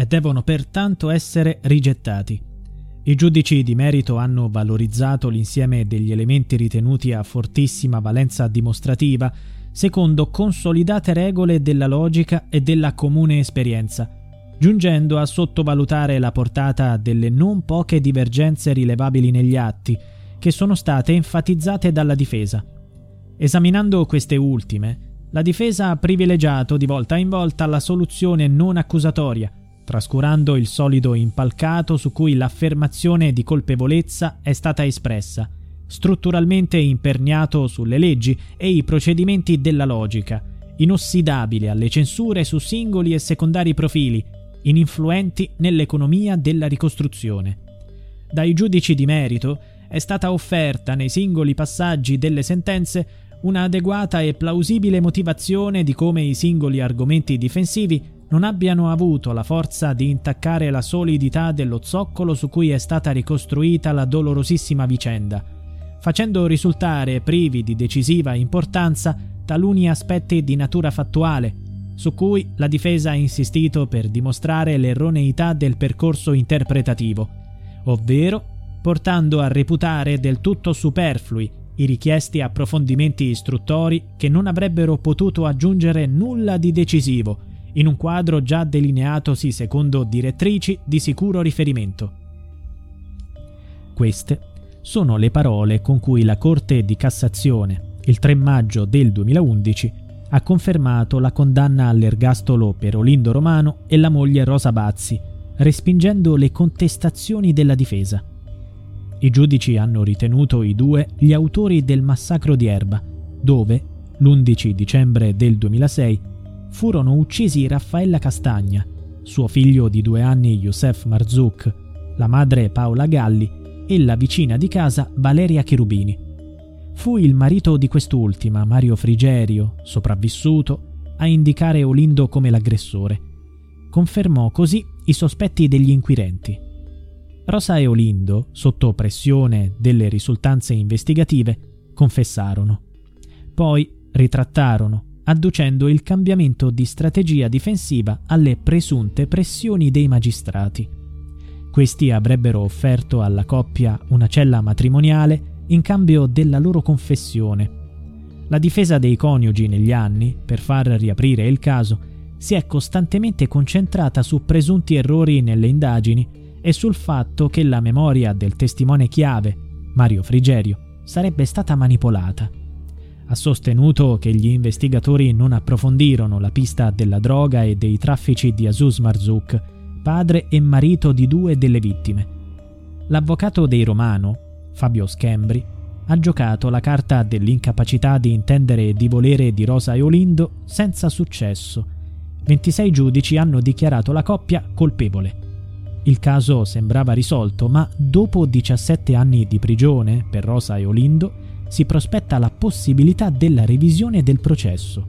e devono pertanto essere rigettati. I giudici di merito hanno valorizzato l'insieme degli elementi ritenuti a fortissima valenza dimostrativa secondo consolidate regole della logica e della comune esperienza, giungendo a sottovalutare la portata delle non poche divergenze rilevabili negli atti, che sono state enfatizzate dalla difesa. Esaminando queste ultime, la difesa ha privilegiato di volta in volta la soluzione non accusatoria, trascurando il solido impalcato su cui l'affermazione di colpevolezza è stata espressa, strutturalmente imperniato sulle leggi e i procedimenti della logica, inossidabile alle censure su singoli e secondari profili, ininfluenti nell'economia della ricostruzione. Dai giudici di merito è stata offerta nei singoli passaggi delle sentenze un'adeguata e plausibile motivazione di come i singoli argomenti difensivi non abbiano avuto la forza di intaccare la solidità dello zoccolo su cui è stata ricostruita la dolorosissima vicenda, facendo risultare privi di decisiva importanza taluni aspetti di natura fattuale, su cui la difesa ha insistito per dimostrare l'erroneità del percorso interpretativo, ovvero portando a reputare del tutto superflui i richiesti approfondimenti istruttori che non avrebbero potuto aggiungere nulla di decisivo in un quadro già delineatosi secondo direttrici di sicuro riferimento. Queste sono le parole con cui la Corte di Cassazione, il 3 maggio del 2011, ha confermato la condanna all'ergastolo per Olindo Romano e la moglie Rosa Bazzi, respingendo le contestazioni della difesa. I giudici hanno ritenuto i due gli autori del massacro di Erba, dove, l'11 dicembre del 2006, furono uccisi Raffaella Castagna, suo figlio di due anni Youssef Marzouk, la madre Paola Galli e la vicina di casa Valeria Cherubini. Fu il marito di quest'ultima, Mario Frigerio, sopravvissuto, a indicare Olindo come l'aggressore. Confermò così i sospetti degli inquirenti. Rosa e Olindo, sotto pressione delle risultanze investigative, confessarono. Poi ritrattarono adducendo il cambiamento di strategia difensiva alle presunte pressioni dei magistrati. Questi avrebbero offerto alla coppia una cella matrimoniale in cambio della loro confessione. La difesa dei coniugi negli anni, per far riaprire il caso, si è costantemente concentrata su presunti errori nelle indagini e sul fatto che la memoria del testimone chiave, Mario Frigerio, sarebbe stata manipolata ha sostenuto che gli investigatori non approfondirono la pista della droga e dei traffici di Azus Marzouk, padre e marito di due delle vittime. L'avvocato dei Romano, Fabio Schembri, ha giocato la carta dell'incapacità di intendere e di volere di Rosa e Olindo senza successo. 26 giudici hanno dichiarato la coppia colpevole. Il caso sembrava risolto, ma dopo 17 anni di prigione per Rosa e Olindo, si prospetta la possibilità della revisione del processo.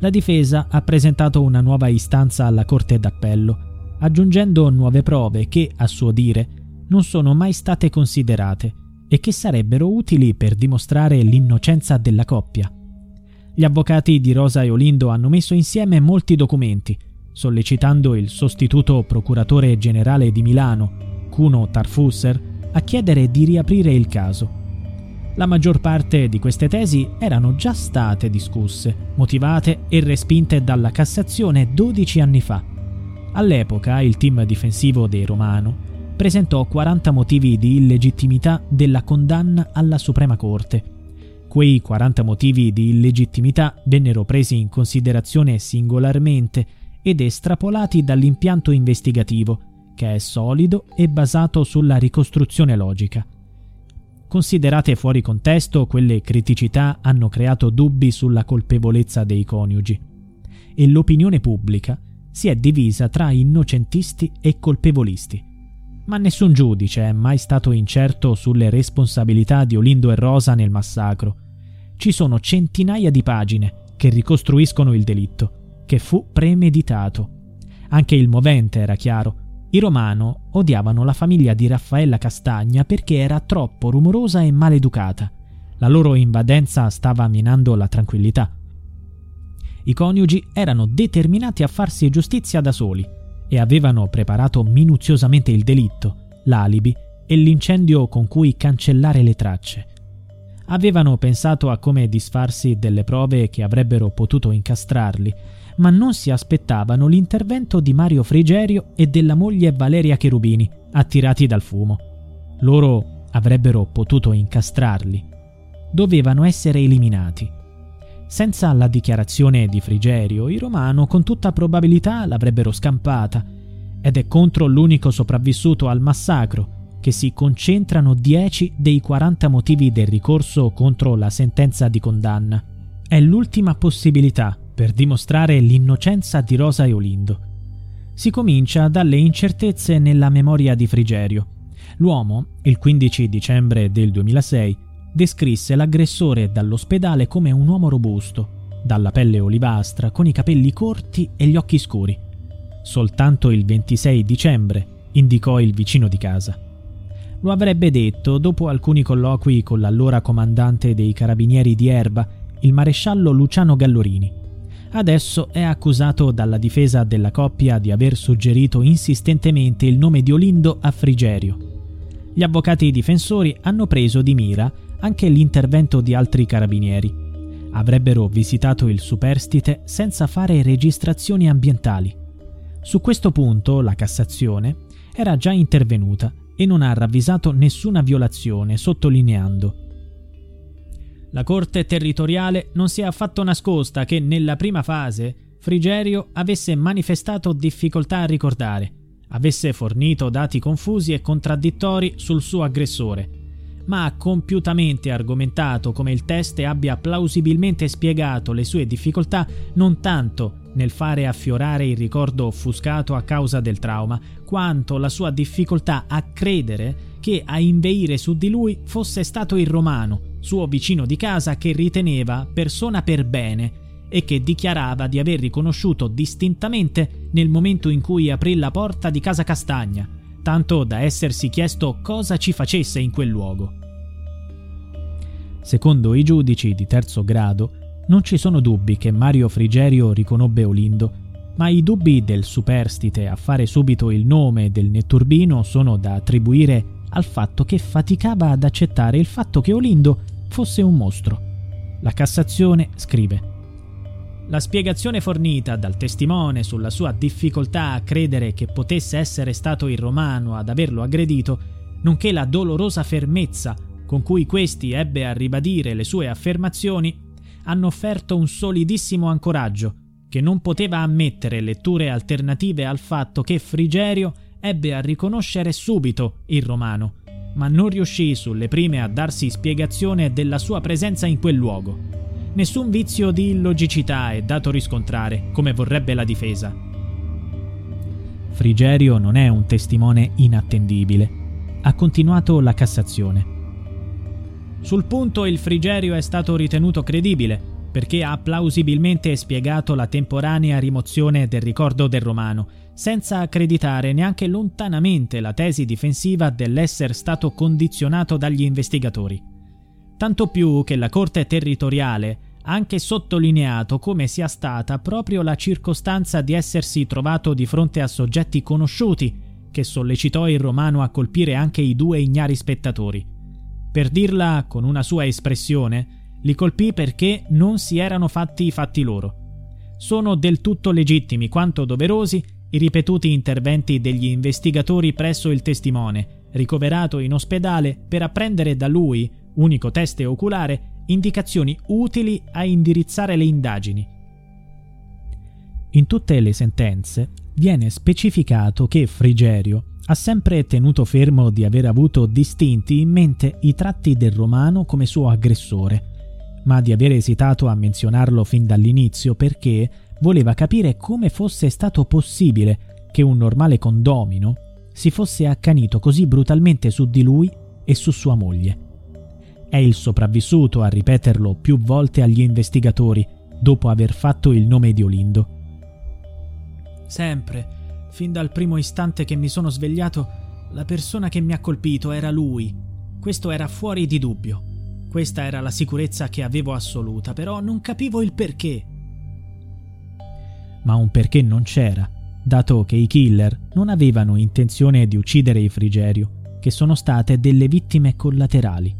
La difesa ha presentato una nuova istanza alla Corte d'Appello, aggiungendo nuove prove che, a suo dire, non sono mai state considerate e che sarebbero utili per dimostrare l'innocenza della coppia. Gli avvocati di Rosa e Olindo hanno messo insieme molti documenti, sollecitando il sostituto procuratore generale di Milano, Cuno Tarfusser, a chiedere di riaprire il caso la maggior parte di queste tesi erano già state discusse, motivate e respinte dalla Cassazione 12 anni fa. All'epoca il team difensivo dei Romano presentò 40 motivi di illegittimità della condanna alla Suprema Corte. Quei 40 motivi di illegittimità vennero presi in considerazione singolarmente ed estrapolati dall'impianto investigativo, che è solido e basato sulla ricostruzione logica. Considerate fuori contesto, quelle criticità hanno creato dubbi sulla colpevolezza dei coniugi e l'opinione pubblica si è divisa tra innocentisti e colpevolisti. Ma nessun giudice è mai stato incerto sulle responsabilità di Olindo e Rosa nel massacro. Ci sono centinaia di pagine che ricostruiscono il delitto, che fu premeditato. Anche il movente era chiaro. I Romano odiavano la famiglia di Raffaella Castagna perché era troppo rumorosa e maleducata. La loro invadenza stava minando la tranquillità. I coniugi erano determinati a farsi giustizia da soli e avevano preparato minuziosamente il delitto, l'alibi e l'incendio con cui cancellare le tracce. Avevano pensato a come disfarsi delle prove che avrebbero potuto incastrarli, ma non si aspettavano l'intervento di Mario Frigerio e della moglie Valeria Cherubini, attirati dal fumo. Loro avrebbero potuto incastrarli. Dovevano essere eliminati. Senza la dichiarazione di Frigerio, i Romano con tutta probabilità l'avrebbero scampata, ed è contro l'unico sopravvissuto al massacro che si concentrano 10 dei 40 motivi del ricorso contro la sentenza di condanna. È l'ultima possibilità per dimostrare l'innocenza di Rosa e Olindo. Si comincia dalle incertezze nella memoria di Frigerio. L'uomo, il 15 dicembre del 2006, descrisse l'aggressore dall'ospedale come un uomo robusto, dalla pelle olivastra, con i capelli corti e gli occhi scuri. Soltanto il 26 dicembre indicò il vicino di casa. Lo avrebbe detto dopo alcuni colloqui con l'allora comandante dei carabinieri di Erba, il maresciallo Luciano Gallorini adesso è accusato dalla difesa della coppia di aver suggerito insistentemente il nome di Olindo a Frigerio. Gli avvocati difensori hanno preso di mira anche l'intervento di altri carabinieri. Avrebbero visitato il superstite senza fare registrazioni ambientali. Su questo punto la Cassazione era già intervenuta e non ha ravvisato nessuna violazione, sottolineando la Corte territoriale non si è affatto nascosta che nella prima fase Frigerio avesse manifestato difficoltà a ricordare, avesse fornito dati confusi e contraddittori sul suo aggressore, ma ha compiutamente argomentato come il test abbia plausibilmente spiegato le sue difficoltà non tanto nel fare affiorare il ricordo offuscato a causa del trauma, quanto la sua difficoltà a credere che a inveire su di lui fosse stato il romano, suo vicino di casa che riteneva persona per bene e che dichiarava di aver riconosciuto distintamente nel momento in cui aprì la porta di casa Castagna, tanto da essersi chiesto cosa ci facesse in quel luogo. Secondo i giudici di terzo grado, non ci sono dubbi che Mario Frigerio riconobbe Olindo, ma i dubbi del superstite a fare subito il nome del netturbino sono da attribuire al fatto che faticava ad accettare il fatto che Olindo fosse un mostro. La Cassazione scrive la spiegazione fornita dal testimone sulla sua difficoltà a credere che potesse essere stato il romano ad averlo aggredito, nonché la dolorosa fermezza con cui questi ebbe a ribadire le sue affermazioni, hanno offerto un solidissimo ancoraggio che non poteva ammettere letture alternative al fatto che Frigerio ebbe a riconoscere subito il romano ma non riuscì sulle prime a darsi spiegazione della sua presenza in quel luogo. Nessun vizio di illogicità è dato riscontrare, come vorrebbe la difesa. Frigerio non è un testimone inattendibile. Ha continuato la Cassazione. Sul punto il Frigerio è stato ritenuto credibile, perché ha plausibilmente spiegato la temporanea rimozione del ricordo del romano, senza accreditare neanche lontanamente la tesi difensiva dell'essere stato condizionato dagli investigatori. Tanto più che la Corte territoriale ha anche sottolineato come sia stata proprio la circostanza di essersi trovato di fronte a soggetti conosciuti che sollecitò il romano a colpire anche i due ignari spettatori. Per dirla con una sua espressione, li colpì perché non si erano fatti i fatti loro. Sono del tutto legittimi quanto doverosi i ripetuti interventi degli investigatori presso il testimone, ricoverato in ospedale per apprendere da lui, unico teste oculare, indicazioni utili a indirizzare le indagini. In tutte le sentenze viene specificato che Frigerio ha sempre tenuto fermo di aver avuto distinti in mente i tratti del romano come suo aggressore, ma di aver esitato a menzionarlo fin dall'inizio perché voleva capire come fosse stato possibile che un normale condomino si fosse accanito così brutalmente su di lui e su sua moglie. È il sopravvissuto a ripeterlo più volte agli investigatori dopo aver fatto il nome di Olindo. Sempre, fin dal primo istante che mi sono svegliato, la persona che mi ha colpito era lui. Questo era fuori di dubbio. Questa era la sicurezza che avevo assoluta, però non capivo il perché. Ma un perché non c'era, dato che i killer non avevano intenzione di uccidere i Frigerio, che sono state delle vittime collaterali.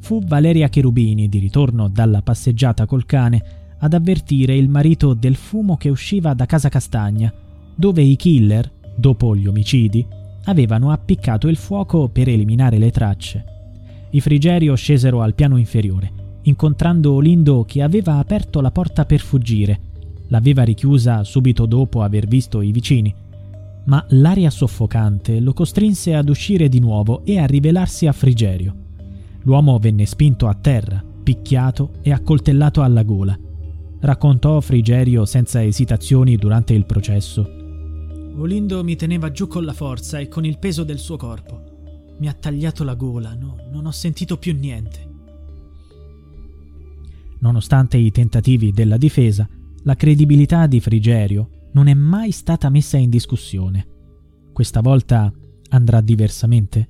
Fu Valeria Cherubini, di ritorno dalla passeggiata col cane, ad avvertire il marito del fumo che usciva da casa Castagna, dove i killer, dopo gli omicidi, avevano appiccato il fuoco per eliminare le tracce. I Frigerio scesero al piano inferiore, incontrando Olindo che aveva aperto la porta per fuggire. L'aveva richiusa subito dopo aver visto i vicini, ma l'aria soffocante lo costrinse ad uscire di nuovo e a rivelarsi a Frigerio. L'uomo venne spinto a terra, picchiato e accoltellato alla gola. Raccontò Frigerio senza esitazioni durante il processo. Olindo mi teneva giù con la forza e con il peso del suo corpo. Mi ha tagliato la gola, no, non ho sentito più niente. Nonostante i tentativi della difesa, la credibilità di Frigerio non è mai stata messa in discussione. Questa volta andrà diversamente?